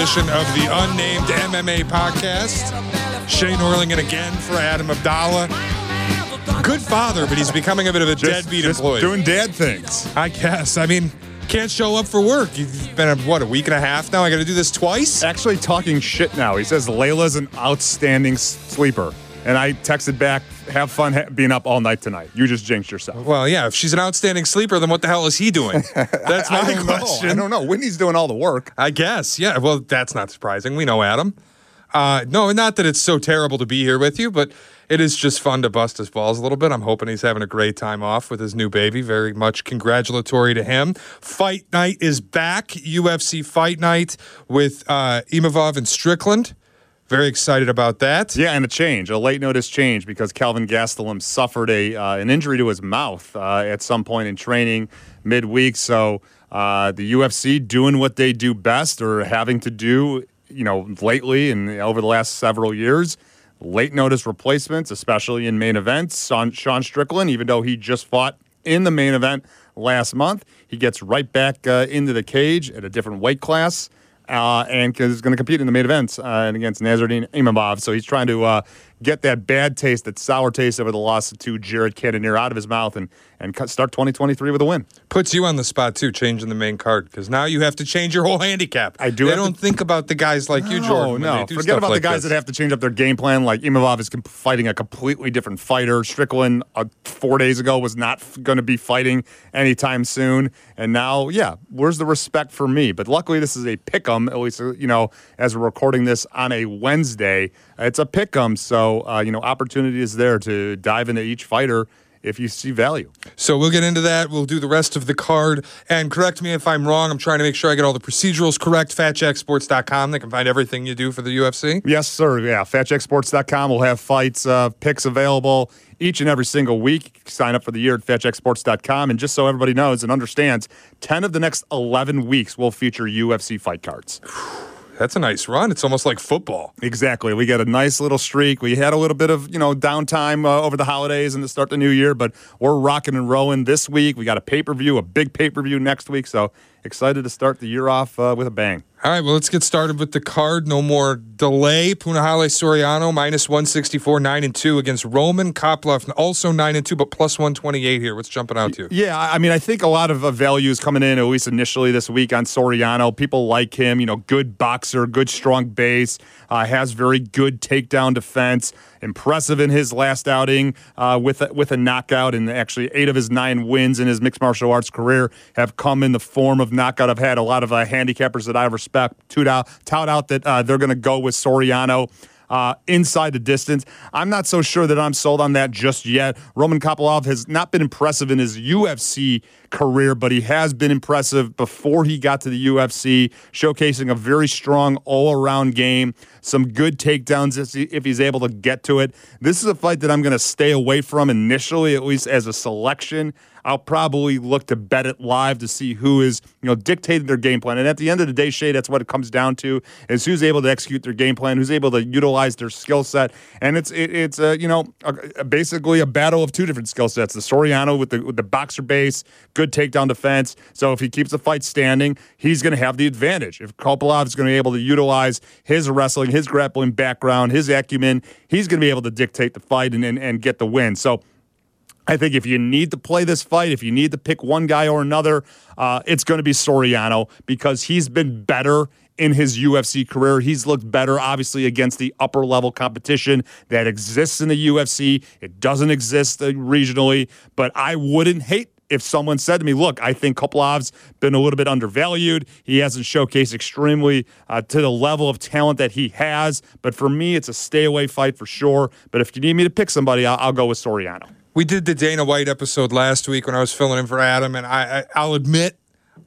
edition of the unnamed MMA podcast. Shea Norling in again for Adam Abdalla. Good father, but he's becoming a bit of a Just- deadbeat just employee. Doing dad things. I guess. I mean, can't show up for work. You've been, a, what, a week and a half now? I got to do this twice? Actually talking shit now. He says Layla's an outstanding sleeper. And I texted back, have fun ha- being up all night tonight. You just jinxed yourself. Well, yeah, if she's an outstanding sleeper, then what the hell is he doing? That's my question. know. I don't know. Whitney's doing all the work. I guess, yeah. Well, that's not surprising. We know Adam. Uh, no, not that it's so terrible to be here with you, but it is just fun to bust his balls a little bit. I'm hoping he's having a great time off with his new baby. Very much congratulatory to him. Fight night is back. UFC Fight Night with uh, Imavov and Strickland. Very excited about that. Yeah, and a change, a late notice change, because Kelvin Gastelum suffered a uh, an injury to his mouth uh, at some point in training midweek. So uh, the UFC doing what they do best, or having to do, you know, lately and over the last several years, late notice replacements, especially in main events. Sean, Sean Strickland, even though he just fought in the main event last month, he gets right back uh, into the cage at a different weight class uh, and he's going to compete in the main events uh, and against Nassourdine Imavov. So he's trying to uh, get that bad taste, that sour taste over the loss to Jared Cannonier out of his mouth and and start 2023 with a win. Puts you on the spot too, changing the main card because now you have to change your whole handicap. I do. They don't think about the guys like you, Jordan. when no, forget about like the guys this. that have to change up their game plan. Like Imavov is fighting a completely different fighter. Strickland uh, four days ago was not f- going to be fighting anytime soon, and now, yeah, where's the respect for me? But luckily, this is a pick'em. At least uh, you know, as we're recording this on a Wednesday, it's a pick'em. So uh, you know, opportunity is there to dive into each fighter if you see value. So we'll get into that. We'll do the rest of the card. And correct me if I'm wrong. I'm trying to make sure I get all the procedurals correct. FatJackSports.com. They can find everything you do for the UFC. Yes, sir. Yeah, FatJackSports.com will have fights, uh, picks available each and every single week. Sign up for the year at FatJackSports.com. And just so everybody knows and understands, 10 of the next 11 weeks will feature UFC fight cards. That's a nice run. It's almost like football. Exactly. We got a nice little streak. We had a little bit of, you know, downtime uh, over the holidays and to start the new year, but we're rocking and rolling this week. We got a pay-per-view, a big pay-per-view next week. So excited to start the year off uh, with a bang. All right, well, let's get started with the card. No more delay. Punahele Soriano, minus 164, 9 and 2 against Roman Kopylov, also 9 and 2, but plus 128 here. What's jumping out to you? Yeah, I I mean, I think a lot of uh, value is coming in, at least initially this week on Soriano. People like him, you know, good boxer, good strong base, uh, has very good takedown defense. Impressive in his last outing uh, with a, with a knockout, and actually eight of his nine wins in his mixed martial arts career have come in the form of knockout. I've had a lot of uh, handicappers that I respect tout out, tout out that uh, they're going to go with Soriano uh, inside the distance. I'm not so sure that I'm sold on that just yet. Roman Kopylov has not been impressive in his UFC career, but he has been impressive before he got to the UFC, showcasing a very strong all around game, some good takedowns if he's able to get to it. This is a fight that I'm going to stay away from initially, at least as a selection. I'll probably look to bet it live to see who is, you know, dictating their game plan. And at the end of the day, Shea, that's what it comes down to: is who's able to execute their game plan, who's able to utilize their skill set. And it's it, it's a you know a, a- basically a battle of two different skill sets: the Soriano with the with the boxer base, good takedown defense. So if he keeps the fight standing, he's going to have the advantage. If Kopylov is going to be able to utilize his wrestling, his grappling background, his acumen, he's going to be able to dictate the fight and and, and get the win. So. I think if you need to play this fight, if you need to pick one guy or another, uh, it's going to be Soriano because he's been better in his UFC career. He's looked better, obviously, against the upper level competition that exists in the UFC. It doesn't exist uh, regionally, but I wouldn't hate if someone said to me, look, I think Kopylov's been a little bit undervalued. He hasn't showcased extremely uh, to the level of talent that he has. But for me, it's a stay away fight for sure. But if you need me to pick somebody, I'll, I'll go with Soriano. We did the Dana White episode last week when I was filling in for Adam, and I, I I'll admit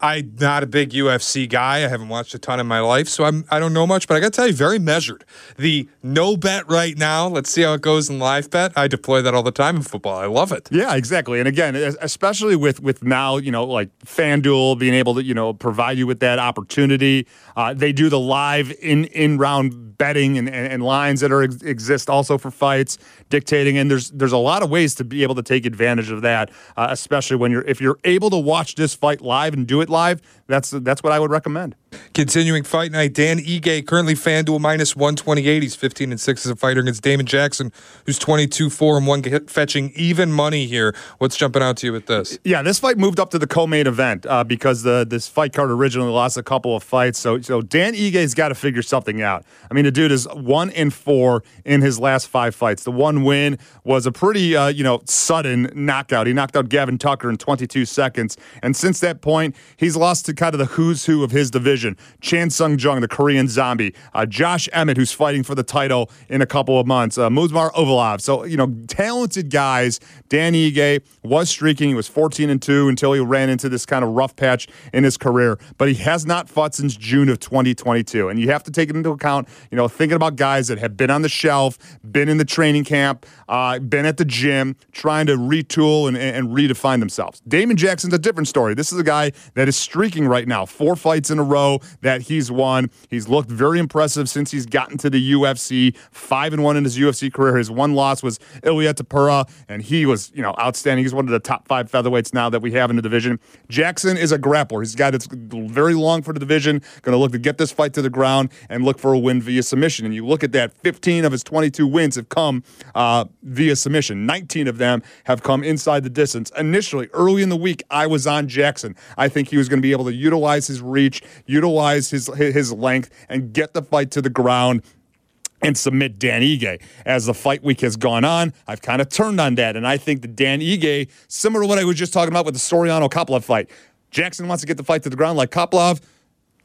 I'm not a big UFC guy. I haven't watched a ton in my life, so I'm I don't know much. But I got to tell you, very measured. The no bet right now. Let's see how it goes in live bet. I deploy that all the time in football. I love it. Yeah, exactly. And again, especially with with now, you know, like FanDuel being able to, you know, provide you with that opportunity. Uh, they do the live in in round betting and, and, and lines that are exist also for fights, dictating. And there's there's a lot of ways to be able to take advantage of that, uh, especially when you're if you're able to watch this fight live and do it live. That's that's what I would recommend. Continuing fight night, Dan Ige currently FanDuel minus 128. He's 15 and 6 as a fighter against Damon Jackson, who's 22 4 and 1, fetching even money here. What's jumping out to you with this? Yeah, this fight moved up to the co-main event uh, because the this fight card originally lost a couple of fights. So so Dan Ige's got to figure something out. I mean, the dude is one in four in his last five fights. The one win was a pretty uh, you know sudden knockout. He knocked out Gavin Tucker in 22 seconds, and since that point, he's lost to kind of the who's who of his division division. Chan Sung Jung, the Korean zombie. Uh, Josh Emmett, who's fighting for the title in a couple of months. Uh, Movsar Evloev. So, you know, talented guys. Dan Ige was streaking. He was 14 and 2 until he ran into this kind of rough patch in his career. But he has not fought since June of 2022. And you have to take it into account, you know, thinking about guys that have been on the shelf, been in the training camp, uh, been at the gym, trying to retool and, and redefine themselves. Damon Jackson's a different story. This is a guy that is streaking right now, four fights in a row that he's won. He's looked very impressive since he's gotten to the UFC. Five and one in his UFC career. His one loss was Ilia Topuria, and he was, you know, outstanding. He's one of the top five featherweights now that we have in the division. Jackson is a grappler. He's a guy that's very long for the division. Going to look to get this fight to the ground and look for a win via submission. And you look at that, 15 of his 22 wins have come uh, via submission. 19 of them have come inside the distance. Initially, early in the week, I was on Jackson. I think he was going to be able to utilize his reach, his his length, and get the fight to the ground and submit Dan Ige. As the fight week has gone on, I've kind of turned on that. And I think that Dan Ige, similar to what I was just talking about with the Soriano Kopylov fight, Jackson wants to get the fight to the ground like Kopylov.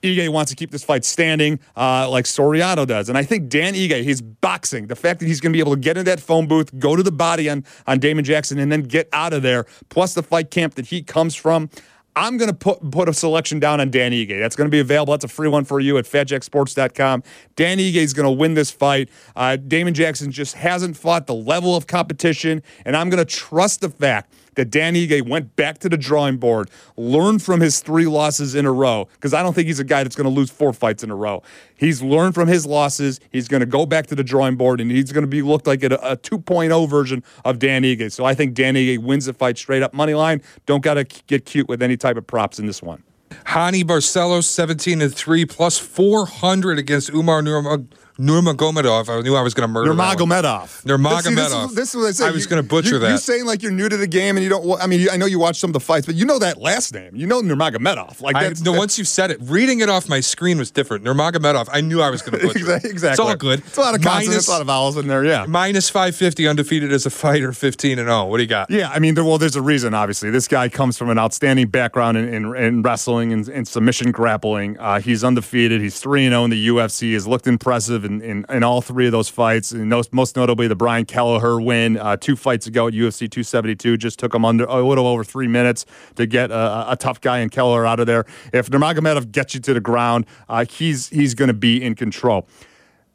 Ige wants to keep this fight standing uh, like Soriano does. And I think Dan Ige, he's boxing. The fact that he's going to be able to get in that phone booth, go to the body on, on Damon Jackson, and then get out of there, plus the fight camp that he comes from, I'm going to put put a selection down on Dan Ige. That's going to be available. That's a free one for you at fatjacksports.com. Dan Ige is going to win this fight. Uh, Damon Jackson just hasn't fought the level of competition, and I'm going to trust the fact that Dan Ige went back to the drawing board, learned from his three losses in a row, because I don't think he's a guy that's going to lose four fights in a row. He's learned from his losses. He's going to go back to the drawing board, and he's going to be looked like a, a 2.0 version of Dan Ige. So I think Dan Ige wins the fight straight up money line. Don't got to get cute with any type of props in this one. Raoni Barcelos, 17 and 3, plus 400 against Umar Nurmagomedov. Nurmagomedov. I knew I was going to murder Nurmagomedov. Nurmagomedov. This, this, is what I say. I was going to butcher you, that. You're saying like you're new to the game and you don't. I mean, I know you watch some of the fights, but you know that last name. You know Nurmagomedov. Like I, no, that's, once you said it, reading it off my screen was different. Nurmagomedov. I knew I was going to butcher. exactly. It's all good. It's a lot of consonants, minus, a lot of vowels in there. Yeah. Minus 550, undefeated as a fighter, 15 and 0. What do you got? Yeah, I mean, there, well, there's a reason. Obviously, this guy comes from an outstanding background in, in, in wrestling and, and, submission grappling. Uh, he's undefeated. He's three and 0 in the UFC. Has looked impressive in, in, in all three of those fights. And most, most notably, the Brian Kelleher win uh, two fights ago at UFC 272 just took him under a little over three minutes to get a, a tough guy in Kelleher out of there. If Nurmagomedov gets you to the ground, uh, he's he's going to be in control.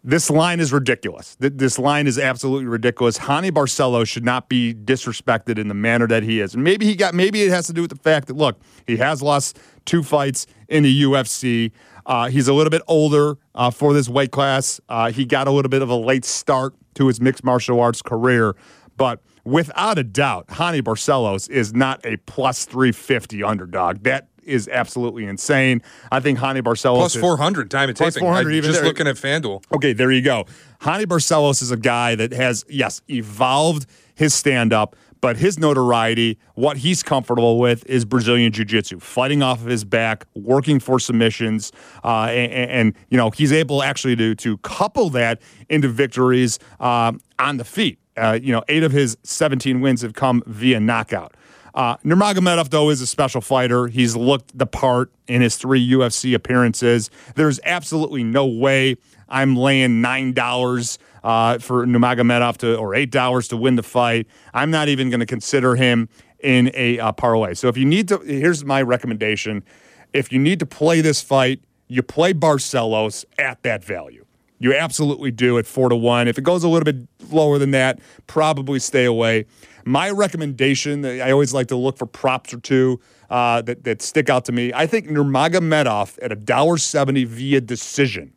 This line is ridiculous. This line is absolutely ridiculous. Raoni Barcelo should not be disrespected in the manner that he is. And maybe he got maybe it has to do with the fact that look, he has lost two fights in the UFC. Uh, he's a little bit older uh, for this weight class. Uh, he got a little bit of a late start to his mixed martial arts career, but without a doubt, Raoni Barcelos is not a plus 350 underdog. That is absolutely insane. I think Raoni Barcelos plus 400 time of plus taping. 400 even just there. looking at FanDuel. Okay, there you go. Raoni Barcelos is a guy that has yes evolved his stand up, but his notoriety, what he's comfortable with, is Brazilian Jiu Jitsu, fighting off of his back, working for submissions, uh, and, and, you know he's able actually to to couple that into victories uh, on the feet. Uh, you know, eight of his 17 wins have come via knockout. Uh, Nurmagomedov, though, is a special fighter. He's looked the part in his three UFC appearances. There's absolutely no way I'm laying nine dollars uh, for Nurmagomedov to or eight dollars to win the fight. I'm not even going to consider him in a uh, parlay. So if you need to, here's my recommendation: if you need to play this fight, you play Barcelos at that value. You absolutely do at four to one. If it goes a little bit lower than that, probably stay away. My recommendation, I always like to look for props or two uh, that, that stick out to me. I think Nurmagomedov at a dollar seventy via decision,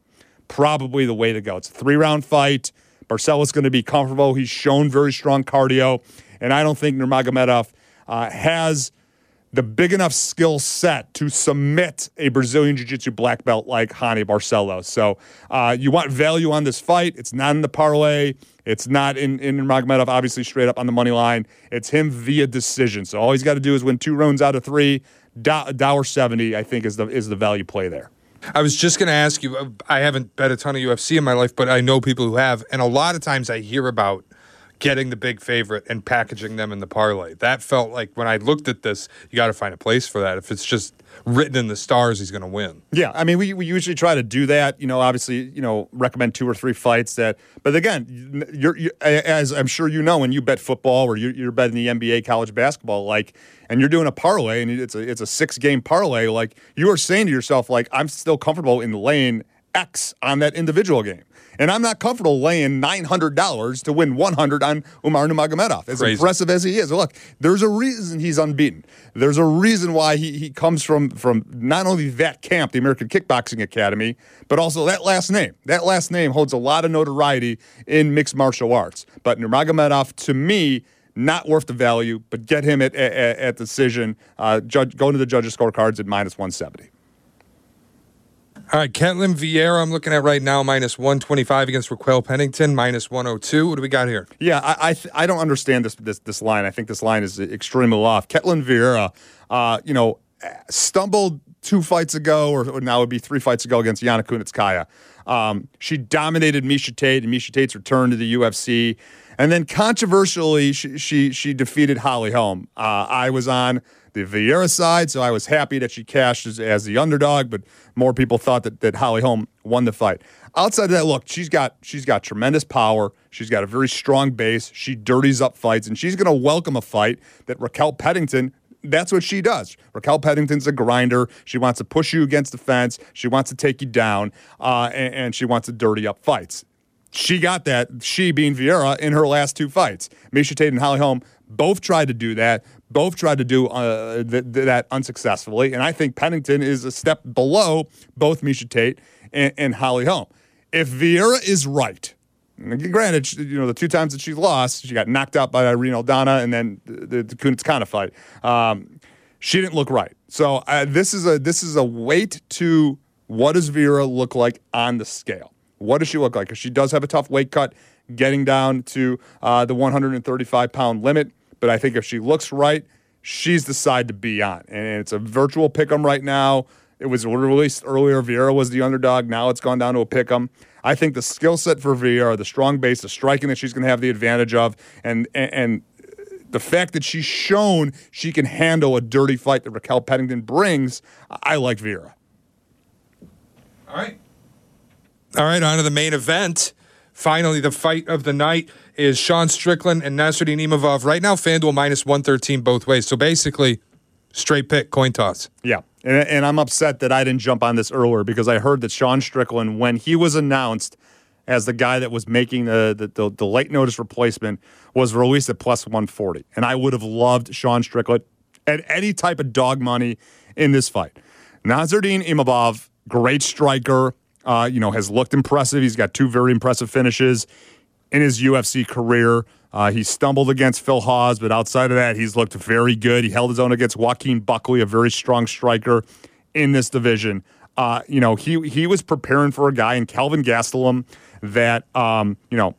probably the way to go. It's a three round fight. Barcelos going to be comfortable. He's shown very strong cardio, and I don't think Nurmagomedov uh, has the big enough skill set to submit a Brazilian Jiu Jitsu black belt like Raoni Barcelo. So uh, you want value on this fight. It's not in the parlay. It's not in, in Magomedov, obviously straight up on the money line. It's him via decision. So all he's got to do is win two rounds out of three. Dollar seventy, I think, is the is the value play there. I was just going to ask you. I haven't bet a ton of UFC in my life, but I know people who have, and a lot of times I hear about getting the big favorite and packaging them in the parlay. That felt like when I looked at this, you got to find a place for that. If it's just written in the stars, he's going to win. Yeah, I mean, we, we usually try to do that. You know, obviously, you know, recommend two or three fights that. But again, you're, you're as I'm sure you know, when you bet football or you're, you're betting the NBA, college basketball, like, and you're doing a parlay and it's a it's a six game parlay, like you are saying to yourself, like, I'm still comfortable in laying X on that individual game. And I'm not comfortable laying $900 to win 100 on Umar Nurmagomedov. As Crazy. impressive as he is. Look, there's a reason he's unbeaten. There's a reason why he, he comes from, from not only that camp, the American Kickboxing Academy, but also that last name. That last name holds a lot of notoriety in mixed martial arts. But Nurmagomedov, to me, not worth the value, but get him at, at, at decision. Uh, judge, go to the judges' scorecards at minus 170. All right, Ketlen Vieira, I'm looking at right now, minus 125 against Raquel Pennington, minus 102. What do we got here? Yeah, I I, th- I don't understand this, this this line. I think this line is extremely off. Ketlen Vieira, uh, you know, stumbled two fights ago, or, now would be three fights ago against Yana Kunitskaya. Um, she dominated Miesha Tate, and Miesha Tate's return to the UFC. And then controversially, she she, she defeated Holly Holm. Uh, I was on the Vieira side, so I was happy that she cashed as, as, the underdog, but more people thought that, that Holly Holm won the fight. Outside of that, look, she's got she's got tremendous power. She's got a very strong base. She dirties up fights, and she's going to welcome a fight that Raquel Pennington. That's what she does. Raquel Pennington's a grinder. She wants to push you against the fence. She wants to take you down, uh, and, and she wants to dirty up fights she got that, she being Vieira, in her last two fights. Miesha Tate and Holly Holm both tried to do that. Both tried to do uh, th- th- that unsuccessfully. And I think Pennington is a step below both Miesha Tate and, and Holly Holm. If Vieira is right, granted, you know, the two times that she lost, she got knocked out by Irene Aldana and then the, the Kunitskaya fight. Um, she didn't look right. So uh, this is a this is a weight to what does Vieira look like on the scale? What does she look like? Because she does have a tough weight cut, getting down to uh, the 135 pound limit. But I think if she looks right, she's the side to be on. And it's a virtual pick 'em right now. It was released earlier. Vieira was the underdog. Now it's gone down to a pick 'em. I think the skill set for Vieira, the strong base, the striking that she's going to have the advantage of, and, and, and the fact that she's shown she can handle a dirty fight that Raquel Pennington brings, I like Vieira. All right. All right, on to the main event. Finally, the fight of the night is Sean Strickland and Nassourdine Imavov. Right now, FanDuel minus 113 both ways. So basically, straight pick, coin toss. Yeah. And, and, I'm upset that I didn't jump on this earlier because I heard that Sean Strickland, when he was announced as the guy that was making the, the, the, the late notice replacement, was released at plus 140. And I would have loved Sean Strickland at any type of dog money in this fight. Nassourdine Imavov, great striker, uh, you know, has looked impressive. He's got two very impressive finishes in his UFC career. Uh, he stumbled against Phil Hawes, but outside of that, he's looked very good. He held his own against Joaquin Buckley, a very strong striker in this division. Uh, you know, he he was preparing for a guy in Kelvin Gastelum that, um, you know,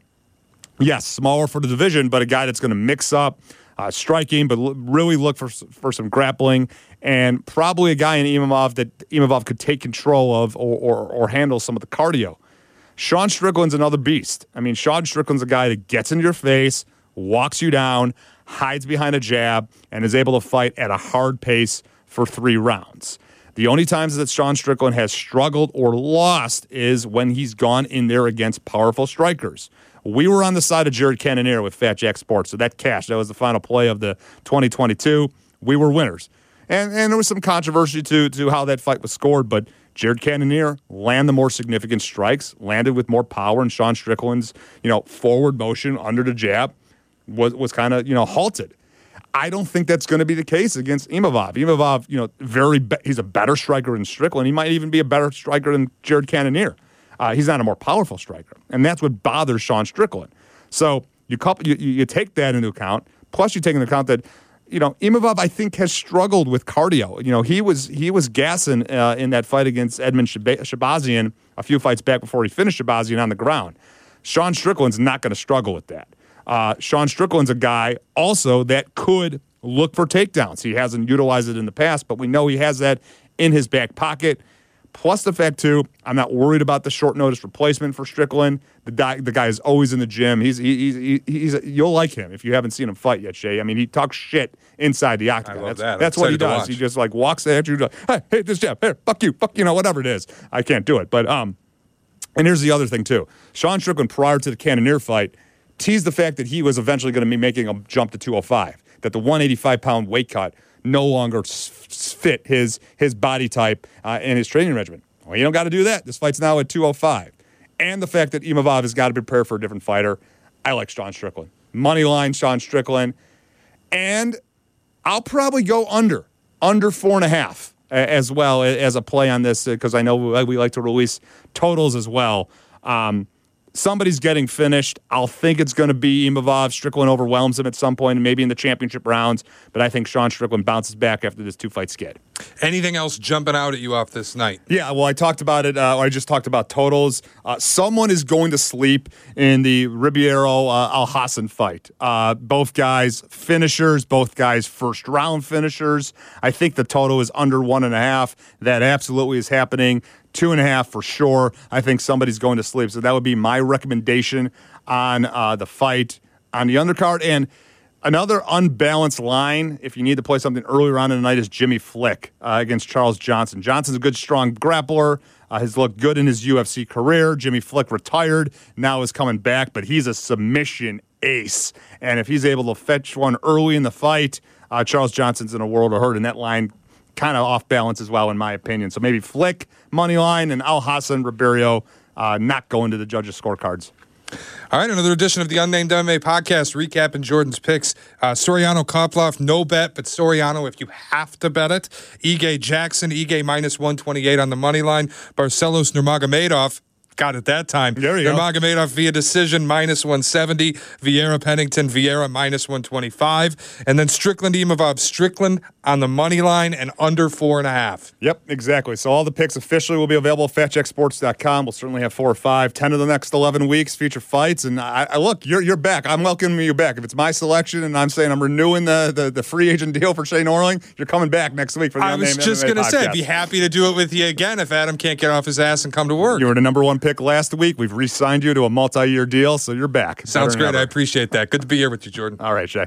yes, smaller for the division, but a guy that's going to mix up uh, striking, but l- really look for for some grappling and probably a guy in Imavov that Imavov could take control of or, or, or handle some of the cardio. Sean Strickland's another beast. I mean, Sean Strickland's a guy that gets into your face, walks you down, hides behind a jab, and is able to fight at a hard pace for three rounds. The only times that Sean Strickland has struggled or lost is when he's gone in there against powerful strikers. We were on the side of Jared Cannonier with Fat Jack Sports, so that cash, that was the final play of the 2022. We were winners. And, and there was some controversy to, to how that fight was scored, but Jared Cannonier landed the more significant strikes, landed with more power, and Sean Strickland's, you know, forward motion under the jab was, was kind of, you know, halted. I don't think that's going to be the case against Imavov. Imavov, you know, very be- he's a better striker than Strickland. He might even be a better striker than Jared Cannonier. Uh, he's not a more powerful striker, and that's what bothers Sean Strickland. So you couple, you, you take that into account. Plus, you take into account that you know, Imavov, I think, has struggled with cardio. You know, he was he was gassing uh, in that fight against Edmen Shahbazyan a few fights back before he finished Shabazian on the ground. Sean Strickland's not going to struggle with that. Uh, Sean Strickland's a guy also that could look for takedowns. He hasn't utilized it in the past, but we know he has that in his back pocket. Plus the fact too, I'm not worried about the short notice replacement for Strickland. The guy, the guy is always in the gym. He's he, he's he's you'll like him if you haven't seen him fight yet, Shea. I mean, he talks shit inside the octagon. that's that. that's what he does. He just like walks at you, like, hey, hey, this jab, here, fuck you, fuck you know, whatever it is. I can't do it, but um, and here's the other thing too. Sean Strickland prior to the Cannonier fight teased the fact that he was eventually going to be making a jump to 205. That the 185 pound weight cut no longer fit his his body type uh, and his training regimen. Well, you don't got to do that. This fight's now at 205. And the fact that Imavov has got to prepare for a different fighter. I like Sean Strickland. Money line, Sean Strickland. And I'll probably go under, under four and a half as well as a play on this because I know we like to release totals as well. Um, somebody's getting finished. I'll think it's going to be Imavov. Strickland overwhelms him at some point, maybe in the championship rounds. But I think Sean Strickland bounces back after this two fight skid. Anything else jumping out at you off this night? Yeah, well, I talked about it. Uh, I just talked about totals. Uh, someone is going to sleep in the Ribeiro uh, Alhassan fight. Uh, both guys finishers, both guys first round finishers. I think the total is under one and a half. That absolutely is happening two and a half for sure. I think somebody's going to sleep. So that would be my recommendation on uh, the fight on the undercard. And another unbalanced line, if you need to play something earlier on in the night, is Jimmy Flick uh, against Charles Johnson. Johnson's a good, strong grappler. Uh, has looked good in his UFC career. Jimmy Flick retired, now is coming back, but he's a submission ace. And if he's able to fetch one early in the fight, uh, Charles Johnson's in a world of hurt, and that line kind of off balance as well, in my opinion. So maybe Flick, money line, and Alhassan Ribeiro uh, not going to the judges' scorecards. All right, another edition of the Unnamed MMA podcast, recapping Jordan's picks. Uh, Soriano Kopylov, no bet, but Soriano, if you have to bet it. Ige Jackson, Ige minus 128 on the money line. Barcelos Nurmagomedov, got it that time. There you Nurmagomedov via decision minus 170. Vieira Pennington, Vieira minus 125. And then Strickland Imavov, Strickland on the money line and under four and a half. Yep, exactly. So all the picks officially will be available at fatjacksports.com. We'll certainly have four or five, ten of the next 11 weeks feature fights. And I, I look, you're, you're back. I'm welcoming you back. If it's my selection and I'm saying I'm renewing the, the, the free agent deal for Shea Norling, you're coming back next week for the I was just going to say, I'd be happy to do it with you again if Adam can't get off his ass and come to work. You were the number one pick last week. We've re signed you to a multi year deal, so you're back. Sounds great. I appreciate that. Good to be here with you, Jordan. All right, Shea.